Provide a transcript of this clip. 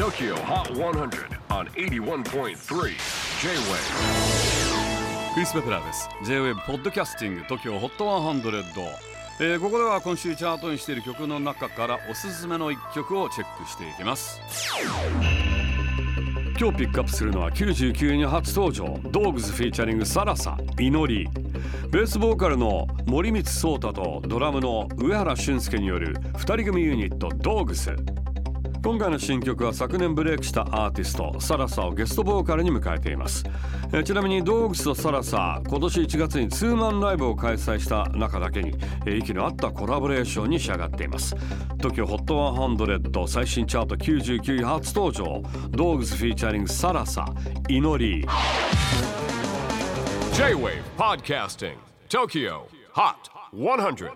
TOKYO HOT 100 on 81.3 J-WAVE クリス・ベプラーです。J-WAVE ポッドキャスティング TOKYO HOT 100、えーここでは今週チャートにしている曲の中からおすすめの一曲をチェックしていきます。今日ピックアップするのは99位に初登場。ドーグズフィーチャリングサラサ祈り。ベースボーカルの森光壮太とドラムの上原俊介による2人組ユニットドーグス今回の新曲は昨年ブレイクしたアーティストサラサをゲストボーカルに迎えています。えちなみにドーグスとサラサ今年1月にツーマンライブを開催した中だけにえ息の合ったコラボレーションに仕上がっています。TOKYOHOT100 最新チャート99位初登場。ドーグスフィーチャリングサラサ祈り。J-WAVE PODCASTING TOKYO HOT 100